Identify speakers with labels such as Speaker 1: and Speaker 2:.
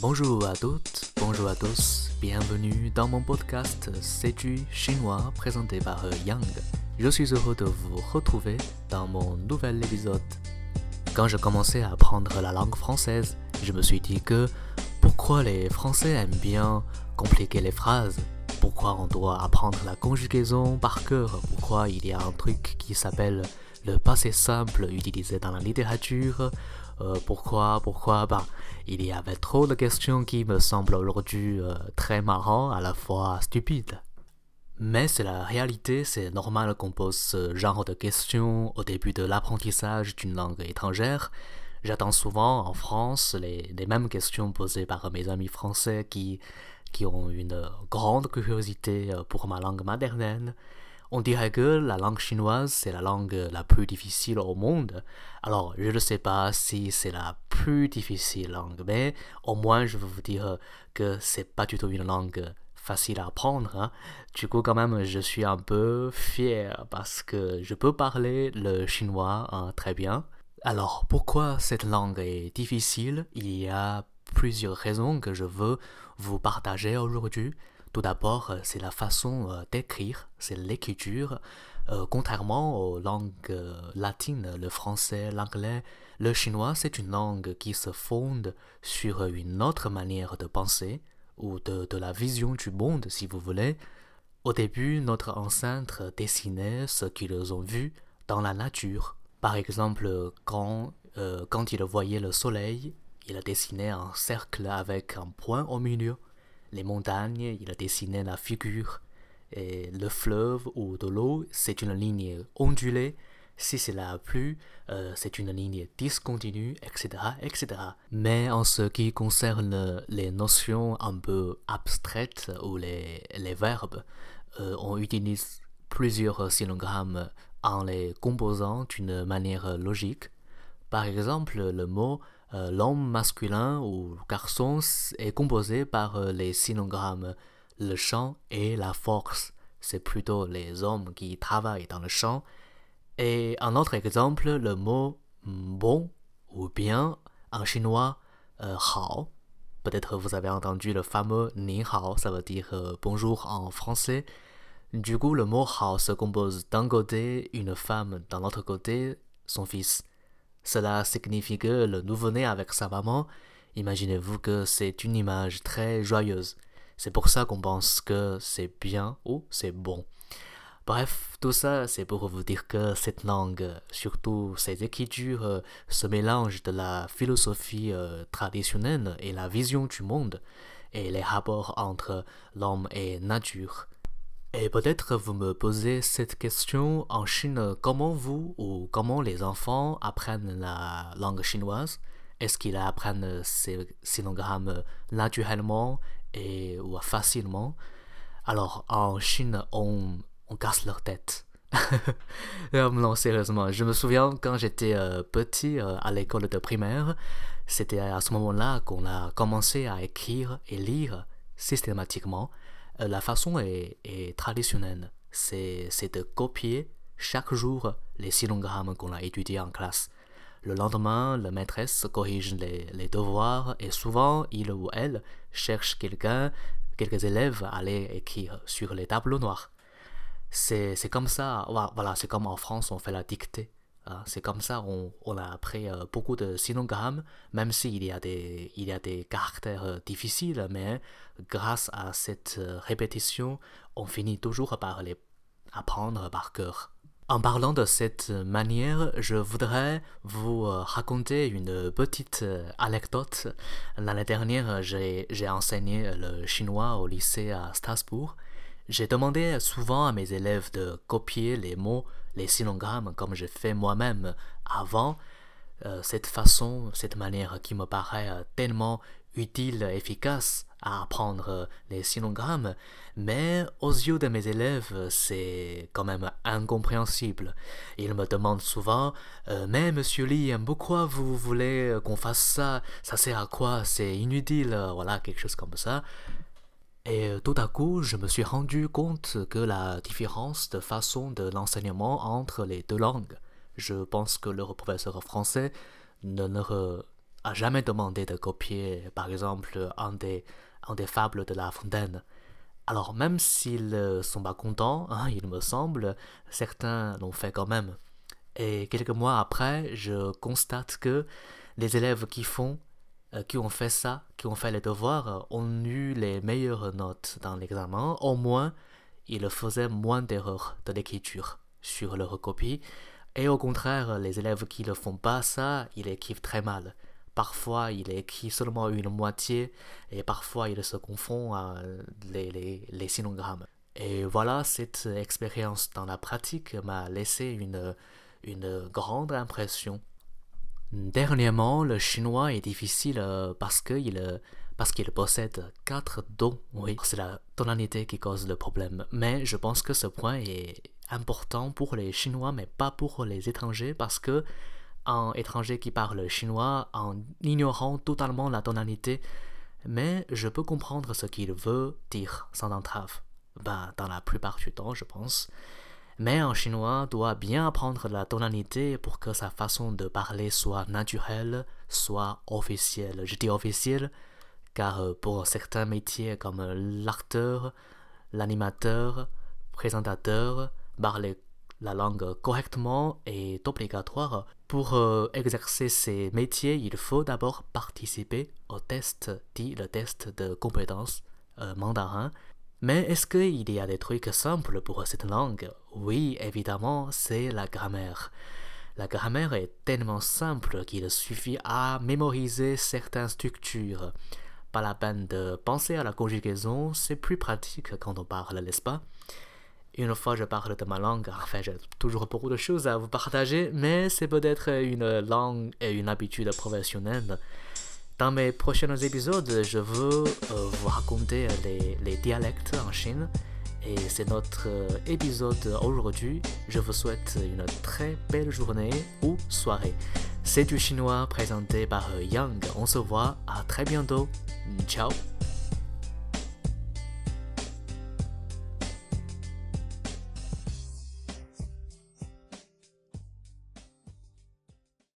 Speaker 1: Bonjour à toutes, bonjour à tous, bienvenue dans mon podcast du chinois présenté par Yang. Je suis heureux de vous retrouver dans mon nouvel épisode. Quand je commençais à apprendre la langue française, je me suis dit que pourquoi les Français aiment bien compliquer les phrases? Pourquoi on doit apprendre la conjugaison par cœur? Pourquoi il y a un truc qui s'appelle le passé simple utilisé dans la littérature euh, pourquoi, pourquoi? Bah, il y avait trop de questions qui me semblent aujourd'hui euh, très marrant, à la fois stupides. Mais c'est la réalité, c'est normal qu'on pose ce genre de questions au début de l'apprentissage d'une langue étrangère. J'attends souvent en France les, les, mêmes questions posées par mes amis français qui, qui ont une grande curiosité euh, pour ma langue maternelle. On dirait que la langue chinoise, c'est la langue la plus difficile au monde. Alors, je ne sais pas si c'est la plus difficile langue, mais au moins, je veux vous dire que c'est pas du tout une langue facile à apprendre. Hein. Du coup, quand même, je suis un peu fier parce que je peux parler le chinois hein, très bien. Alors, pourquoi cette langue est difficile? Il y a plusieurs raisons que je veux vous partager aujourd'hui. Tout d'abord, euh, c'est la façon euh, d'écrire, c'est l'écriture. Euh, contrairement aux langues latines, le français, l'anglais, le chinois, c'est une langue qui se fonde sur une autre manière de penser, ou de, la vision du monde, si vous voulez. Au début, notre ancêtre dessinait ce qu'ils ont vu dans la nature. Par exemple, quand, quand il voyait le soleil, il dessinait un cercle avec un point au milieu les montagnes, il a dessiné la figure. Et le fleuve ou de l'eau, c'est une ligne ondulée. Si c'est la pluie, euh, c'est une ligne discontinue, etc., etc. Mais en ce qui concerne les notions un peu abstraites ou les, les verbes, euh, on utilise plusieurs synogrammes en les composant d'une manière logique. Par exemple, le mot euh, l'homme masculin ou garçon est composé par euh, les synogrammes le champ et la force. C'est plutôt les hommes qui travaillent dans le champ. Et un autre exemple, le mot bon ou bien en chinois euh, hao. Peut-être vous avez entendu le fameux ni hao, ça veut dire bonjour en français. Du coup, le mot hao se compose d'un côté une femme, d'un autre côté son fils. Cela signifie que le nouveau-né avec sa maman, imaginez-vous que c'est une image très joyeuse. C'est pour ça qu'on pense que c'est bien ou c'est bon. Bref, tout ça, c'est pour vous dire que cette langue, surtout ses écritures, se mélange de la philosophie euh, traditionnelle et la vision du monde, et les rapports entre l'homme et nature. Et peut-être vous me posez cette question en Chine, comment vous ou comment les enfants apprennent la langue chinoise? Est-ce qu'ils apprennent ces synogrammes naturellement et ou facilement? Alors en Chine, on, casse leur tête. non, sérieusement, je me souviens quand j'étais euh, petit euh, à l'école de primaire, c'était à ce moment-là qu'on a commencé à écrire et lire systématiquement. euh, la façon est, traditionnelle. C'est de copier chaque jour les synogrammes qu'on a étudiés en classe. Le lendemain, la maîtresse corrige les, les devoirs et souvent, il ou elle cherche quelqu'un, quelques élèves à aller écrire sur les tableaux noirs. C'est comme ça, voilà, c'est comme en France, on fait la dictée. Hein, c'est comme ça on, a appris euh, beaucoup de synogrammes, même s'il y, a des, il y a des caractères euh, difficiles, mais grâce à cette euh, répétition, on finit toujours par les apprendre par cœur. En parlant de cette manière, je voudrais vous raconter une petite anecdote. L'année dernière, j'ai enseigné le chinois au lycée à Strasbourg. J'ai demandé souvent à mes élèves de copier les mots les synogrammes comme j'ai fait moi-même avant, euh, cette façon, cette manière qui me paraît euh, tellement utile, efficace à apprendre euh, les synogrammes, mais aux yeux de mes élèves, c'est quand même incompréhensible. Ils me demandent souvent Mais monsieur Lee, pourquoi vous voulez qu'on fasse ça? Ça sert à quoi? C'est inutile, voilà, quelque chose comme ça. Et euh, tout à coup, je me suis rendu compte que la différence de façon de l'enseignement entre les deux langues, je pense que leur professeur français ne leur a jamais demandé de copier, par exemple, un des, des fables de La Fontaine. Alors même s'ils ne sont pas contents, hein, il me semble, certains l'ont fait quand même. Et quelques mois après, je constate que les élèves qui font, euh, qui ont fait ça, qui ont fait les devoirs, ont eu les meilleures notes dans l'examen. Au moins, ils faisaient moins d'erreurs de l'écriture sur leur copie. Et au contraire, les élèves qui ne font pas ça, ils écrivent très mal. Parfois, il écrit seulement une moitié et parfois, il se confond à les, les, les synogrammes. Et voilà, cette expérience dans la pratique m'a laissé une, une grande impression. Dernièrement, le chinois est difficile euh, parce qu'il euh, parce qu'il possède quatre dons. Oui, c'est la tonalité qui cause le problème. Mais je pense que ce point est important pour les Chinois, mais pas pour les étrangers, parce que un étranger qui parle chinois en ignorant totalement la tonalité, mais je peux comprendre ce qu'il veut dire sans entrave. Ben, dans la plupart du temps, je pense. Mais un chinois doit bien apprendre la tonalité pour que sa façon de parler soit naturelle, soit officielle. Je dis officielle car euh, pour certains métiers comme l'acteur, l'animateur, présentateur, parler la langue correctement est obligatoire. Pour euh, exercer ces métiers, il faut d'abord participer au test, dit le test de compétences euh, mandarin. Mais est-ce qu'il y a des trucs simples pour cette langue? Oui, évidemment, c'est la grammaire. La grammaire est tellement simple qu'il suffit à mémoriser certaines structures. Pas la peine de penser à la conjugaison, c'est plus pratique quand on parle, n'est-ce pas? Une fois je parle de ma langue, enfin j'ai toujours beaucoup de choses à vous partager, mais c'est peut-être une langue et une habitude professionnelle. Dans mes prochains épisodes, je veux euh, vous raconter les, dialectes en Chine. Et c'est notre euh, épisode aujourd'hui. Je vous souhaite une très belle journée ou soirée. C'est du chinois présenté par Yang. On se voit à très bientôt. Ciao